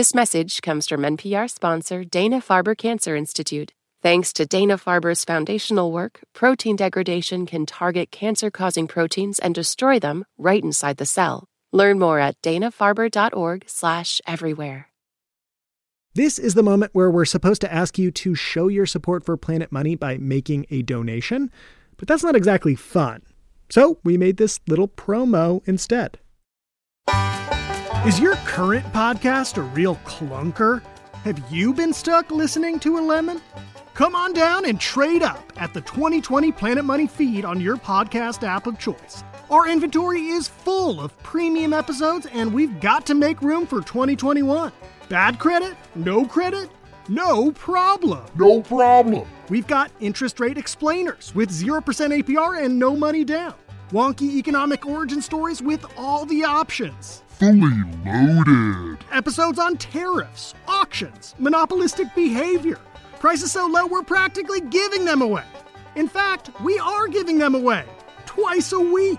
This message comes from NPR sponsor Dana Farber Cancer Institute. Thanks to Dana Farber's foundational work, protein degradation can target cancer causing proteins and destroy them right inside the cell. Learn more at danafarber.org/slash everywhere. This is the moment where we're supposed to ask you to show your support for Planet Money by making a donation, but that's not exactly fun. So we made this little promo instead. Is your current podcast a real clunker? Have you been stuck listening to a lemon? Come on down and trade up at the 2020 Planet Money feed on your podcast app of choice. Our inventory is full of premium episodes, and we've got to make room for 2021. Bad credit? No credit? No problem. No problem. We've got interest rate explainers with 0% APR and no money down. Wonky economic origin stories with all the options. Fully loaded. Episodes on tariffs, auctions, monopolistic behavior. Prices so low we're practically giving them away. In fact, we are giving them away twice a week.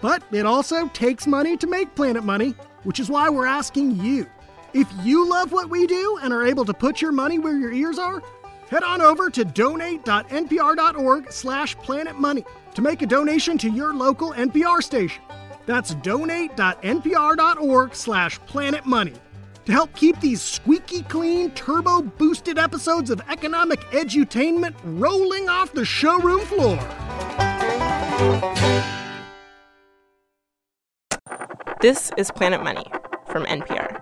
But it also takes money to make Planet Money, which is why we're asking you. If you love what we do and are able to put your money where your ears are, head on over to donate.npr.org slash planetmoney to make a donation to your local NPR station. That's donate.npr.org slash planetmoney to help keep these squeaky clean, turbo boosted episodes of economic edutainment rolling off the showroom floor. This is Planet Money from NPR.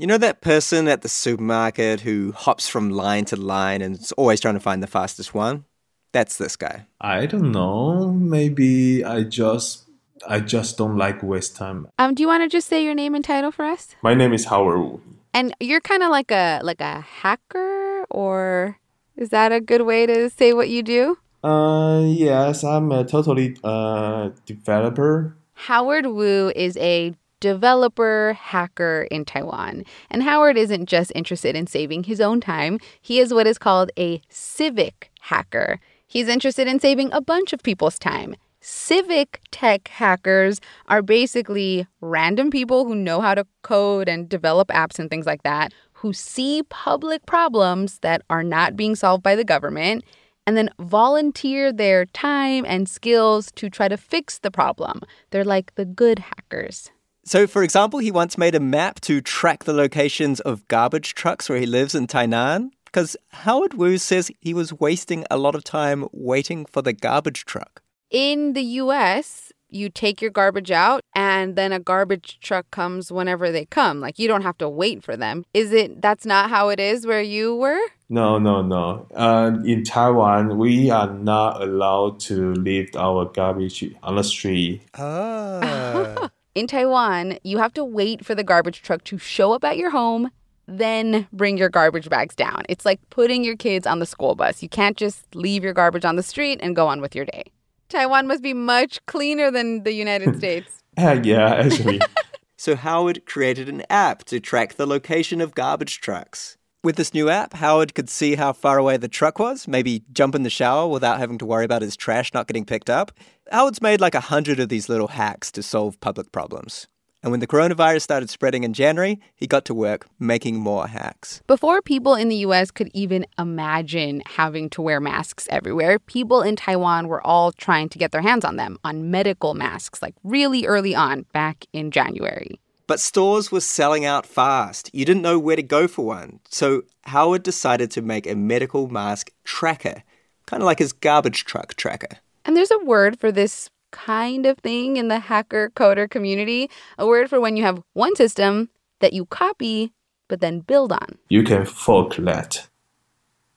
You know that person at the supermarket who hops from line to line and is always trying to find the fastest one? That's this guy. I don't know. Maybe I just I just don't like waste time. Um, do you want to just say your name and title for us? My name is Howard Wu. And you're kind of like a like a hacker, or is that a good way to say what you do? Uh, yes, I'm a totally uh developer. Howard Wu is a developer hacker in Taiwan. And Howard isn't just interested in saving his own time, he is what is called a civic hacker. He's interested in saving a bunch of people's time. Civic tech hackers are basically random people who know how to code and develop apps and things like that, who see public problems that are not being solved by the government, and then volunteer their time and skills to try to fix the problem. They're like the good hackers. So, for example, he once made a map to track the locations of garbage trucks where he lives in Tainan because Howard Wu says he was wasting a lot of time waiting for the garbage truck. In the US, you take your garbage out and then a garbage truck comes whenever they come. Like you don't have to wait for them. Is it that's not how it is where you were? No, no, no. Uh, in Taiwan, we are not allowed to leave our garbage on the street. Ah. In Taiwan, you have to wait for the garbage truck to show up at your home, then bring your garbage bags down. It's like putting your kids on the school bus. You can't just leave your garbage on the street and go on with your day. Taiwan must be much cleaner than the United States. Uh, yeah, actually. so Howard created an app to track the location of garbage trucks. With this new app, Howard could see how far away the truck was, maybe jump in the shower without having to worry about his trash not getting picked up. Howard's made like a hundred of these little hacks to solve public problems. And when the coronavirus started spreading in January, he got to work making more hacks. Before people in the US could even imagine having to wear masks everywhere, people in Taiwan were all trying to get their hands on them, on medical masks, like really early on, back in January. But stores were selling out fast. You didn't know where to go for one. So Howard decided to make a medical mask tracker, kind of like his garbage truck tracker. And there's a word for this kind of thing in the hacker coder community, a word for when you have one system that you copy but then build on. You can fork that.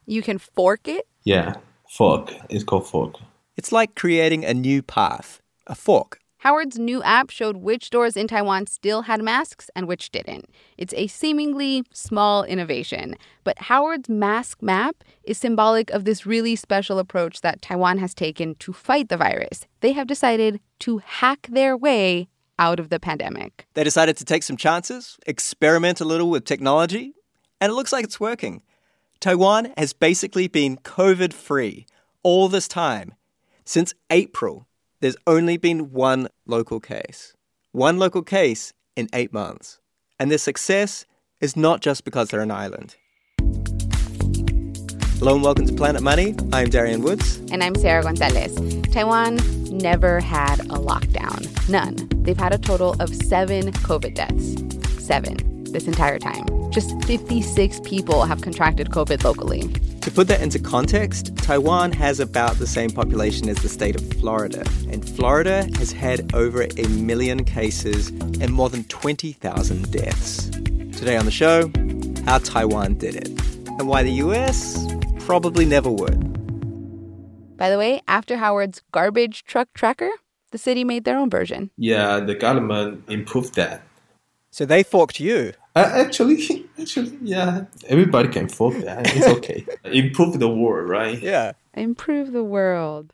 You can fork it? Yeah, fork. It's called fork. It's like creating a new path, a fork. Howard's new app showed which stores in Taiwan still had masks and which didn't. It's a seemingly small innovation, but Howard's mask map is symbolic of this really special approach that Taiwan has taken to fight the virus. They have decided to hack their way out of the pandemic. They decided to take some chances, experiment a little with technology, and it looks like it's working. Taiwan has basically been COVID free all this time since April there's only been one local case. One local case in eight months. And their success is not just because they're an island. Hello and welcome to Planet Money. I'm Darian Woods. And I'm Sarah Gonzalez. Taiwan never had a lockdown. None. They've had a total of seven COVID deaths. Seven this entire time. Just 56 people have contracted COVID locally. To put that into context, Taiwan has about the same population as the state of Florida, and Florida has had over a million cases and more than 20,000 deaths. Today on the show, how Taiwan did it, and why the US probably never would. By the way, after Howard's garbage truck tracker, the city made their own version. Yeah, the government improved that. So they forked you. Uh, actually, actually, yeah, everybody can fork that. It's okay. Improve the world, right? Yeah. Improve the world.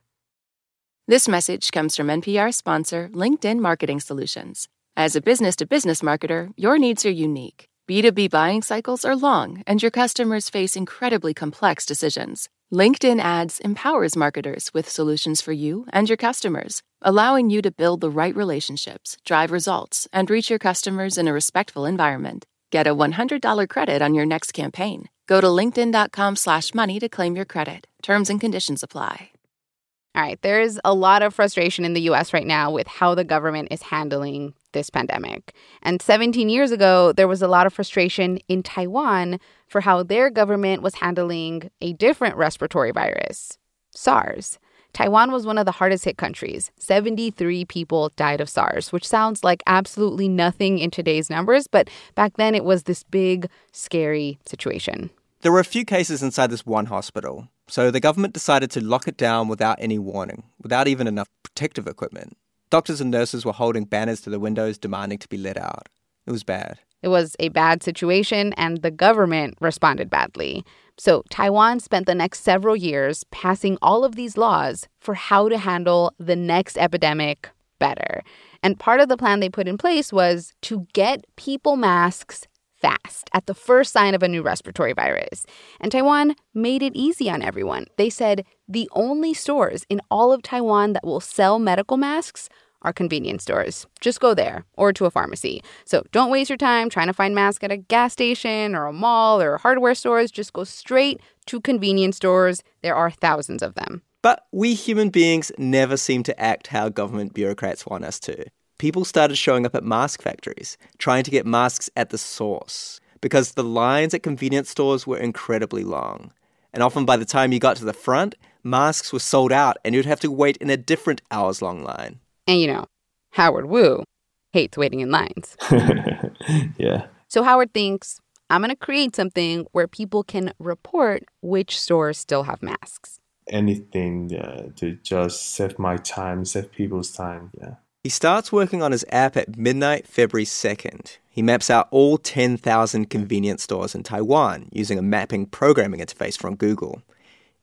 This message comes from NPR sponsor LinkedIn Marketing Solutions. As a business to business marketer, your needs are unique. B2B buying cycles are long, and your customers face incredibly complex decisions. LinkedIn Ads empowers marketers with solutions for you and your customers, allowing you to build the right relationships, drive results, and reach your customers in a respectful environment. Get a $100 credit on your next campaign. Go to linkedin.com slash money to claim your credit. Terms and conditions apply. All right, there's a lot of frustration in the US right now with how the government is handling this pandemic. And 17 years ago, there was a lot of frustration in Taiwan for how their government was handling a different respiratory virus, SARS. Taiwan was one of the hardest hit countries. 73 people died of SARS, which sounds like absolutely nothing in today's numbers, but back then it was this big, scary situation. There were a few cases inside this one hospital, so the government decided to lock it down without any warning, without even enough protective equipment. Doctors and nurses were holding banners to the windows demanding to be let out. It was bad. It was a bad situation, and the government responded badly. So, Taiwan spent the next several years passing all of these laws for how to handle the next epidemic better. And part of the plan they put in place was to get people masks fast at the first sign of a new respiratory virus. And Taiwan made it easy on everyone. They said the only stores in all of Taiwan that will sell medical masks are convenience stores. Just go there or to a pharmacy. So don't waste your time trying to find masks at a gas station or a mall or hardware stores. Just go straight to convenience stores. There are thousands of them. But we human beings never seem to act how government bureaucrats want us to people started showing up at mask factories, trying to get masks at the source, because the lines at convenience stores were incredibly long. And often by the time you got to the front, masks were sold out and you'd have to wait in a different hours long line. And you know, Howard Wu hates waiting in lines. yeah. So Howard thinks, I'm going to create something where people can report which stores still have masks. Anything uh, to just save my time, save people's time. Yeah. He starts working on his app at midnight, February 2nd. He maps out all 10,000 convenience stores in Taiwan using a mapping programming interface from Google.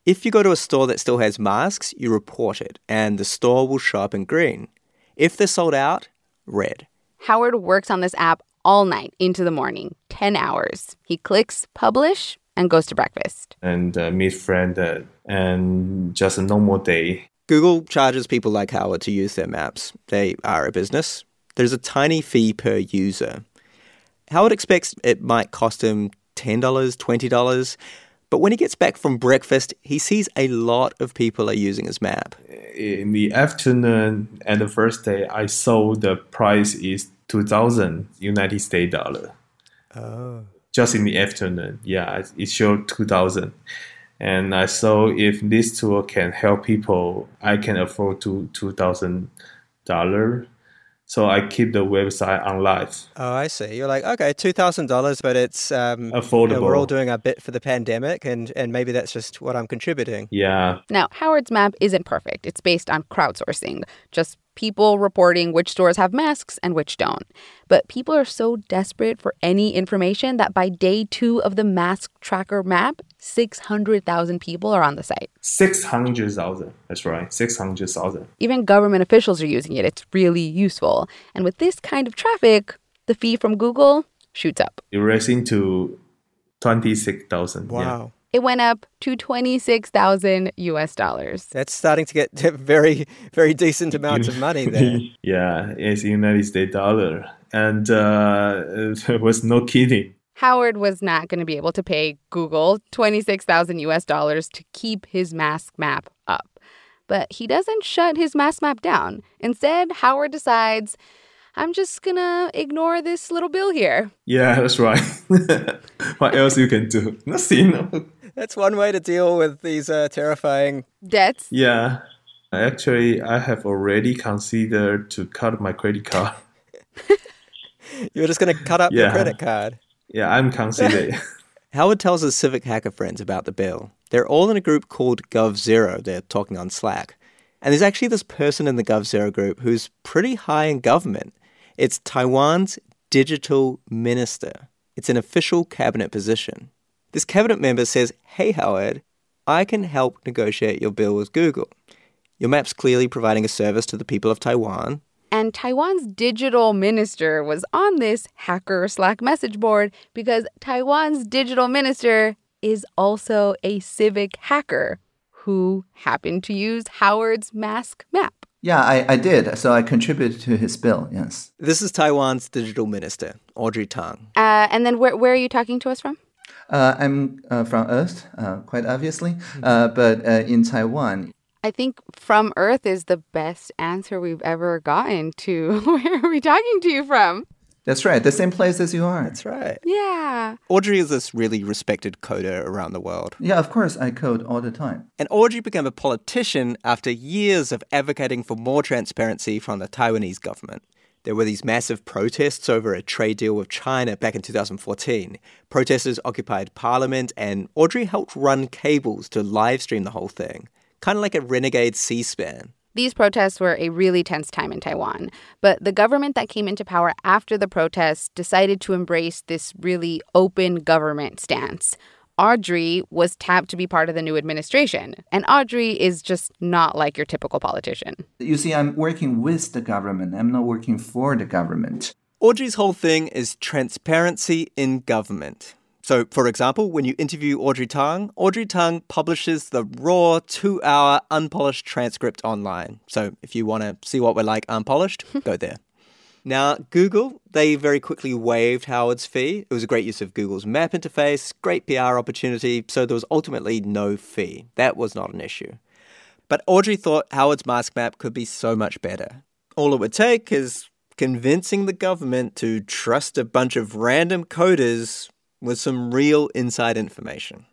If you go to a store that still has masks, you report it, and the store will show up in green. If they're sold out, red. Howard works on this app all night into the morning, 10 hours. He clicks publish and goes to breakfast. And uh, meet friend uh, and just a normal day. Google charges people like Howard to use their maps. They are a business. There's a tiny fee per user. Howard expects it might cost him $10, $20, but when he gets back from breakfast, he sees a lot of people are using his map. In the afternoon and the first day, I saw the price is 2000 United States dollar. Oh. Just in the afternoon, yeah, it showed 2000 and I saw if this tool can help people, I can afford to two thousand dollar. So I keep the website on live. Oh, I see. You're like, okay, two thousand dollars, but it's um, affordable. You know, we're all doing our bit for the pandemic, and and maybe that's just what I'm contributing. Yeah. Now Howard's map isn't perfect. It's based on crowdsourcing, just people reporting which stores have masks and which don't. But people are so desperate for any information that by day two of the mask tracker map, 600,000 people are on the site. 600,000. That's right. 600,000. Even government officials are using it. It's really useful. And with this kind of traffic, the fee from Google shoots up. It racing to 26,000. Wow. Yeah. It went up to 26,000 US dollars. That's starting to get very, very decent amounts of money there. yeah, it's United States dollar. and uh, it was no kidding. Howard was not going to be able to pay Google 26,000 US dollars to keep his mask map up. But he doesn't shut his mask map down. Instead, Howard decides, I'm just going to ignore this little bill here. Yeah, that's right. what else you can do? Nothing. That's one way to deal with these uh, terrifying. Debts. Yeah. Actually, I have already considered to cut my credit card. You're just going to cut up your credit card. Yeah, I'm considering. Howard tells his civic hacker friends about the bill. They're all in a group called GovZero. They're talking on Slack. And there's actually this person in the GovZero group who's pretty high in government. It's Taiwan's digital minister. It's an official cabinet position. This cabinet member says, Hey, Howard, I can help negotiate your bill with Google. Your map's clearly providing a service to the people of Taiwan. And Taiwan's digital minister was on this hacker Slack message board because Taiwan's digital minister is also a civic hacker who happened to use Howard's mask map. Yeah, I, I did. So I contributed to his bill, yes. This is Taiwan's digital minister, Audrey Tang. Uh, and then where, where are you talking to us from? Uh, I'm uh, from Earth, uh, quite obviously, uh, but uh, in Taiwan. I think from Earth is the best answer we've ever gotten to where are we talking to you from? That's right, the same place as you are. That's right. Yeah. Audrey is this really respected coder around the world. Yeah, of course, I code all the time. And Audrey became a politician after years of advocating for more transparency from the Taiwanese government. There were these massive protests over a trade deal with China back in 2014. Protesters occupied parliament, and Audrey helped run cables to live stream the whole thing, kind of like a renegade C SPAN. These protests were a really tense time in Taiwan, but the government that came into power after the protests decided to embrace this really open government stance. Audrey was tapped to be part of the new administration, and Audrey is just not like your typical politician. You see, I'm working with the government, I'm not working for the government. Audrey's whole thing is transparency in government. So, for example, when you interview Audrey Tang, Audrey Tang publishes the raw two hour unpolished transcript online. So, if you want to see what we're like unpolished, go there. Now, Google, they very quickly waived Howard's fee. It was a great use of Google's map interface, great PR opportunity, so there was ultimately no fee. That was not an issue. But Audrey thought Howard's mask map could be so much better. All it would take is convincing the government to trust a bunch of random coders with some real inside information.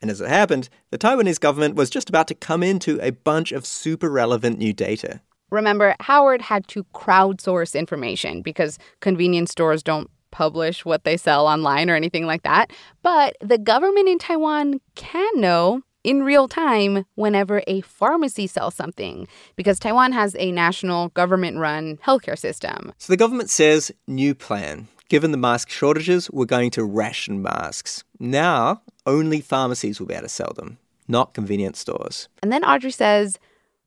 And as it happened, the Taiwanese government was just about to come into a bunch of super relevant new data. Remember, Howard had to crowdsource information because convenience stores don't publish what they sell online or anything like that. But the government in Taiwan can know in real time whenever a pharmacy sells something because Taiwan has a national government run healthcare system. So the government says, new plan. Given the mask shortages, we're going to ration masks. Now, only pharmacies will be able to sell them, not convenience stores. And then Audrey says,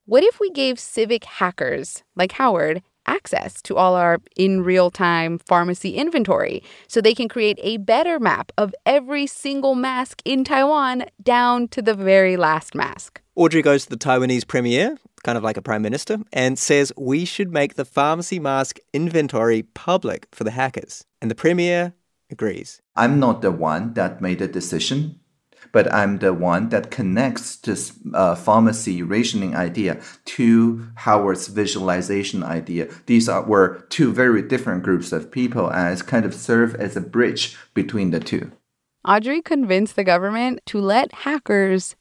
What if we gave civic hackers like Howard access to all our in real time pharmacy inventory so they can create a better map of every single mask in Taiwan down to the very last mask? Audrey goes to the Taiwanese premier, kind of like a prime minister, and says we should make the pharmacy mask inventory public for the hackers. And the premier agrees. I'm not the one that made the decision, but I'm the one that connects this uh, pharmacy rationing idea to Howard's visualization idea. These are, were two very different groups of people and kind of serve as a bridge between the two. Audrey convinced the government to let hackers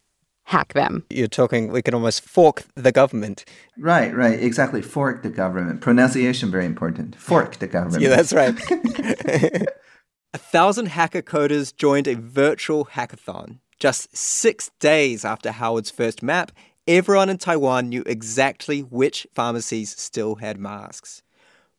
hack them. You're talking, we can almost fork the government. Right, right, exactly. Fork the government. Pronunciation very important. Fork the government. Yeah, that's right. a thousand hacker coders joined a virtual hackathon. Just six days after Howard's first map, everyone in Taiwan knew exactly which pharmacies still had masks.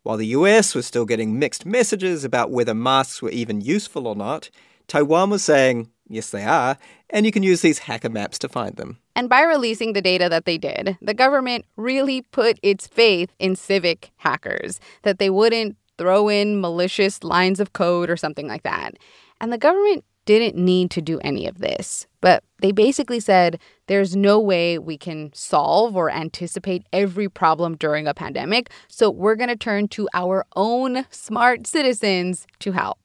While the US was still getting mixed messages about whether masks were even useful or not, Taiwan was saying, yes, they are, and you can use these hacker maps to find them. And by releasing the data that they did, the government really put its faith in civic hackers, that they wouldn't throw in malicious lines of code or something like that. And the government didn't need to do any of this. But they basically said there's no way we can solve or anticipate every problem during a pandemic. So we're going to turn to our own smart citizens to help.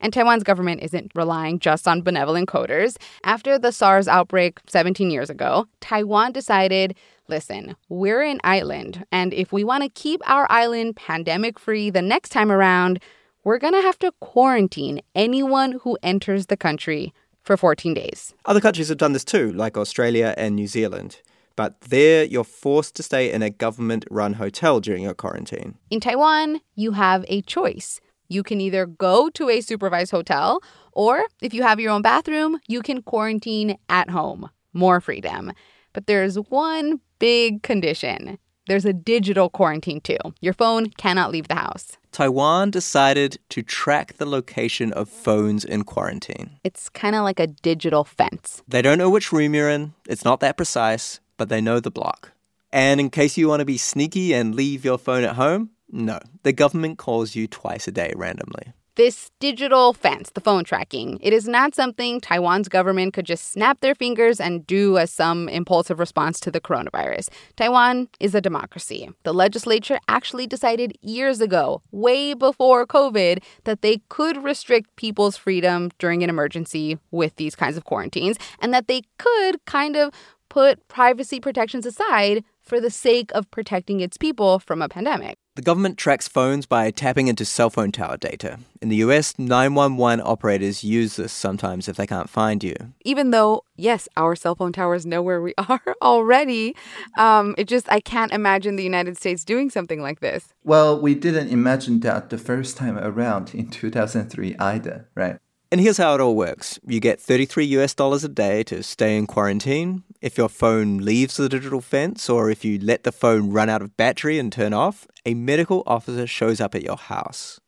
And Taiwan's government isn't relying just on benevolent coders. After the SARS outbreak 17 years ago, Taiwan decided listen, we're an island. And if we want to keep our island pandemic free the next time around, we're going to have to quarantine anyone who enters the country for 14 days. Other countries have done this too, like Australia and New Zealand. But there, you're forced to stay in a government run hotel during your quarantine. In Taiwan, you have a choice. You can either go to a supervised hotel, or if you have your own bathroom, you can quarantine at home. More freedom. But there's one big condition there's a digital quarantine too. Your phone cannot leave the house. Taiwan decided to track the location of phones in quarantine. It's kind of like a digital fence. They don't know which room you're in, it's not that precise, but they know the block. And in case you want to be sneaky and leave your phone at home, no, the government calls you twice a day randomly. This digital fence, the phone tracking, it is not something Taiwan's government could just snap their fingers and do as some impulsive response to the coronavirus. Taiwan is a democracy. The legislature actually decided years ago, way before COVID, that they could restrict people's freedom during an emergency with these kinds of quarantines, and that they could kind of put privacy protections aside for the sake of protecting its people from a pandemic. The government tracks phones by tapping into cell phone tower data. In the US, 911 operators use this sometimes if they can't find you. Even though, yes, our cell phone towers know where we are already, um, it just, I can't imagine the United States doing something like this. Well, we didn't imagine that the first time around in 2003 either, right? And here's how it all works you get 33 US dollars a day to stay in quarantine. If your phone leaves the digital fence or if you let the phone run out of battery and turn off, a medical officer shows up at your house.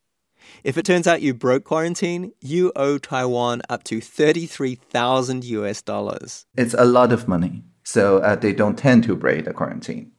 If it turns out you broke quarantine, you owe Taiwan up to 33,000 US dollars. It's a lot of money. So uh, they don't tend to break the quarantine.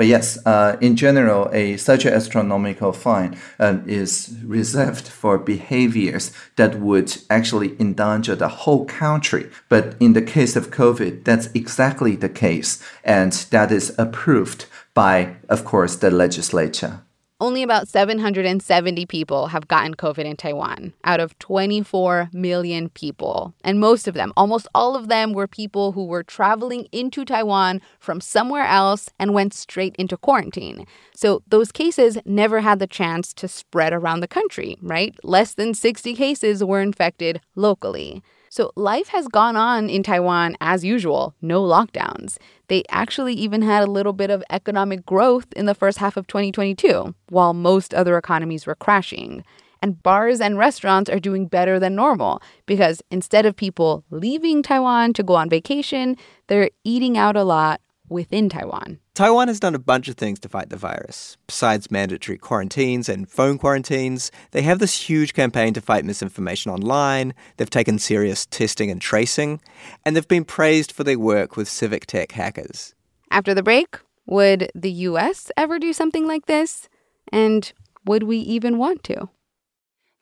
But yes, uh, in general, a such an astronomical fine um, is reserved for behaviors that would actually endanger the whole country. But in the case of COVID, that's exactly the case, and that is approved by, of course, the legislature. Only about 770 people have gotten COVID in Taiwan out of 24 million people. And most of them, almost all of them, were people who were traveling into Taiwan from somewhere else and went straight into quarantine. So those cases never had the chance to spread around the country, right? Less than 60 cases were infected locally. So life has gone on in Taiwan as usual, no lockdowns. They actually even had a little bit of economic growth in the first half of 2022, while most other economies were crashing. And bars and restaurants are doing better than normal because instead of people leaving Taiwan to go on vacation, they're eating out a lot within Taiwan. Taiwan has done a bunch of things to fight the virus. Besides mandatory quarantines and phone quarantines, they have this huge campaign to fight misinformation online. They've taken serious testing and tracing, and they've been praised for their work with civic tech hackers. After the break, would the US ever do something like this? And would we even want to?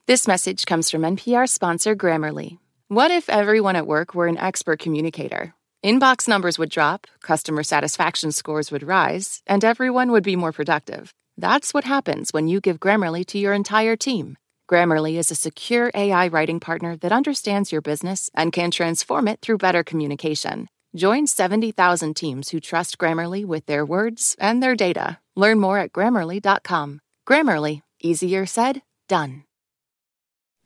This message comes from NPR sponsor Grammarly. What if everyone at work were an expert communicator? Inbox numbers would drop, customer satisfaction scores would rise, and everyone would be more productive. That's what happens when you give Grammarly to your entire team. Grammarly is a secure AI writing partner that understands your business and can transform it through better communication. Join 70,000 teams who trust Grammarly with their words and their data. Learn more at grammarly.com. Grammarly, easier said, done.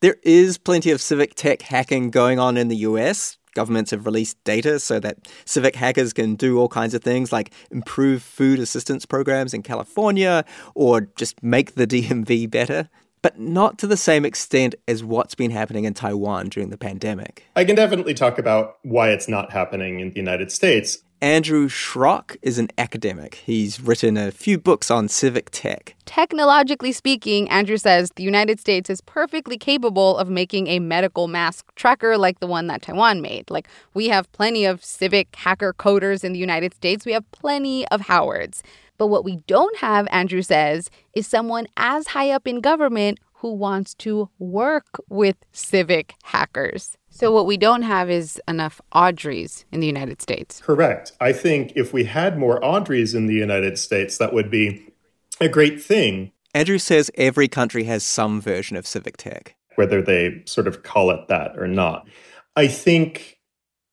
There is plenty of civic tech hacking going on in the US governments have released data so that civic hackers can do all kinds of things like improve food assistance programs in California or just make the DMV better. But not to the same extent as what's been happening in Taiwan during the pandemic. I can definitely talk about why it's not happening in the United States. Andrew Schrock is an academic. He's written a few books on civic tech. Technologically speaking, Andrew says the United States is perfectly capable of making a medical mask tracker like the one that Taiwan made. Like, we have plenty of civic hacker coders in the United States, we have plenty of Howards. But what we don't have, Andrew says, is someone as high up in government who wants to work with civic hackers. So, what we don't have is enough Audreys in the United States. Correct. I think if we had more Audreys in the United States, that would be a great thing. Andrew says every country has some version of civic tech. Whether they sort of call it that or not. I think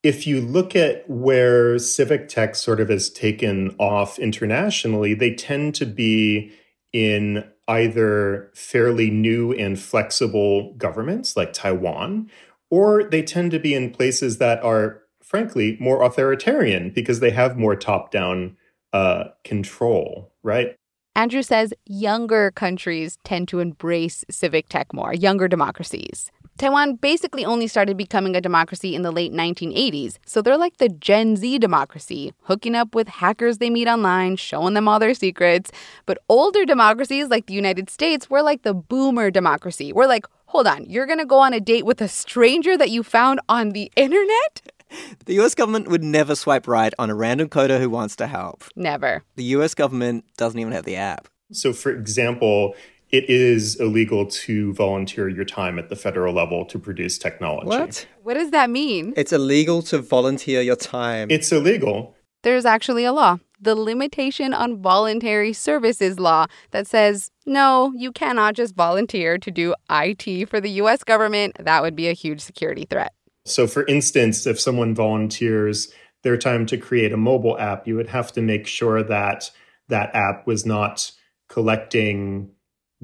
if you look at where civic tech sort of has taken off internationally, they tend to be in either fairly new and flexible governments like Taiwan, or they tend to be in places that are, frankly, more authoritarian because they have more top down uh, control, right? Andrew says younger countries tend to embrace civic tech more, younger democracies. Taiwan basically only started becoming a democracy in the late 1980s, so they're like the Gen Z democracy, hooking up with hackers they meet online, showing them all their secrets. But older democracies like the United States, we're like the boomer democracy. We're like, hold on, you're gonna go on a date with a stranger that you found on the internet? The US government would never swipe right on a random coder who wants to help. Never. The US government doesn't even have the app. So, for example, it is illegal to volunteer your time at the federal level to produce technology. What? What does that mean? It's illegal to volunteer your time. It's illegal. There's actually a law, the Limitation on Voluntary Services Law, that says no, you cannot just volunteer to do IT for the US government. That would be a huge security threat. So, for instance, if someone volunteers their time to create a mobile app, you would have to make sure that that app was not collecting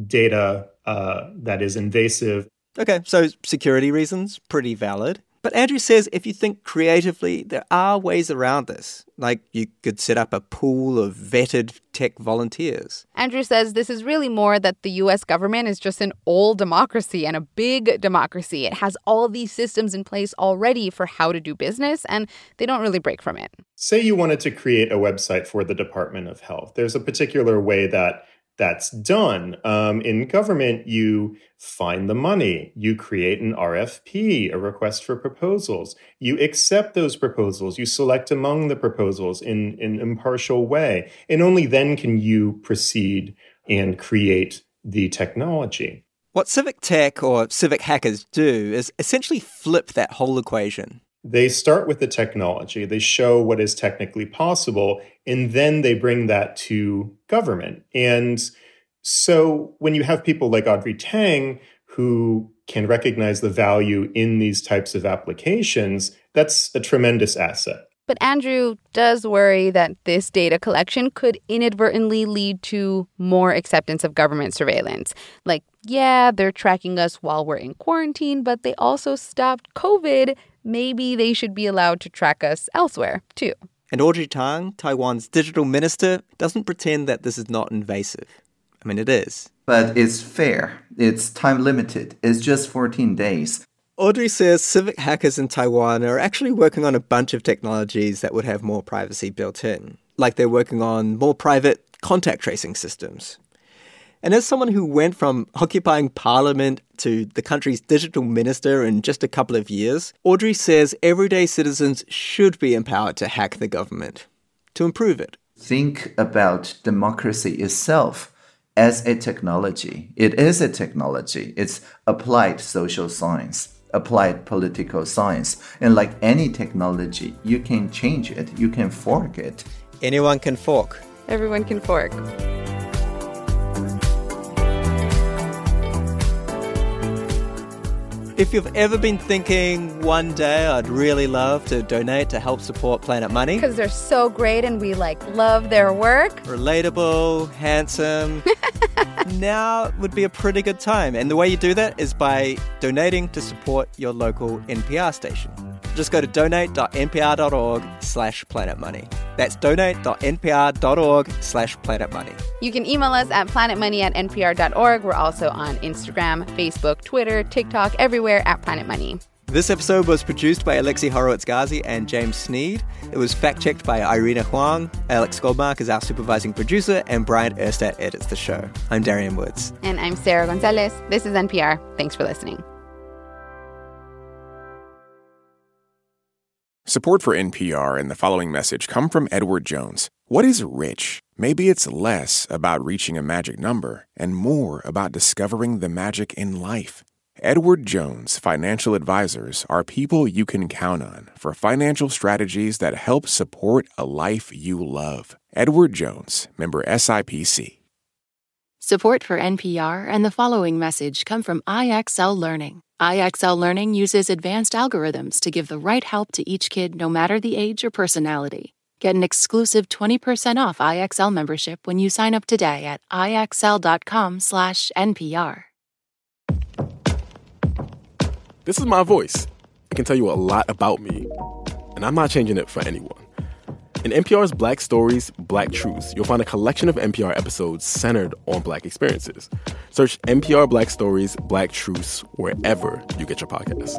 data uh, that is invasive. Okay, so security reasons, pretty valid. But Andrew says if you think creatively, there are ways around this. Like you could set up a pool of vetted tech volunteers. Andrew says this is really more that the US government is just an old democracy and a big democracy. It has all these systems in place already for how to do business, and they don't really break from it. Say you wanted to create a website for the Department of Health. There's a particular way that that's done. Um, in government, you find the money, you create an RFP, a request for proposals, you accept those proposals, you select among the proposals in, in an impartial way, and only then can you proceed and create the technology. What civic tech or civic hackers do is essentially flip that whole equation. They start with the technology, they show what is technically possible, and then they bring that to government. And so when you have people like Audrey Tang who can recognize the value in these types of applications, that's a tremendous asset. But Andrew does worry that this data collection could inadvertently lead to more acceptance of government surveillance. Like, yeah, they're tracking us while we're in quarantine, but they also stopped COVID maybe they should be allowed to track us elsewhere, too. And Audrey Tang, Taiwan's digital minister, doesn't pretend that this is not invasive. I mean, it is. But it's fair, it's time limited, it's just 14 days. Audrey says civic hackers in Taiwan are actually working on a bunch of technologies that would have more privacy built in. Like they're working on more private contact tracing systems. And as someone who went from occupying parliament to the country's digital minister in just a couple of years, Audrey says everyday citizens should be empowered to hack the government, to improve it. Think about democracy itself as a technology. It is a technology, it's applied social science. Applied political science. And like any technology, you can change it, you can fork it. Anyone can fork. Everyone can fork. If you've ever been thinking one day I'd really love to donate to help support Planet Money, Because they're so great and we like love their work. relatable, handsome, now would be a pretty good time. And the way you do that is by donating to support your local NPR station. Just go to donate.npr.org slash planetmoney. That's donate.npr.org slash planetmoney. You can email us at planetmoney at npr.org. We're also on Instagram, Facebook, Twitter, TikTok, everywhere at Planet Money. This episode was produced by Alexi Horowitz-Ghazi and James Sneed. It was fact-checked by Irina Huang. Alex Goldmark is our supervising producer, and Bryant Urstadt edits the show. I'm Darian Woods. And I'm Sarah Gonzalez. This is NPR. Thanks for listening. Support for NPR and the following message come from Edward Jones. What is rich? Maybe it's less about reaching a magic number and more about discovering the magic in life. Edward Jones Financial Advisors are people you can count on for financial strategies that help support a life you love. Edward Jones, member SIPC. Support for NPR and the following message come from IXL Learning. IXL Learning uses advanced algorithms to give the right help to each kid no matter the age or personality. Get an exclusive 20% off IXL membership when you sign up today at IXL.com/NPR. This is my voice. It can tell you a lot about me, and I'm not changing it for anyone. In NPR's Black Stories, Black Truths, you'll find a collection of NPR episodes centered on Black experiences. Search NPR Black Stories, Black Truths wherever you get your podcasts.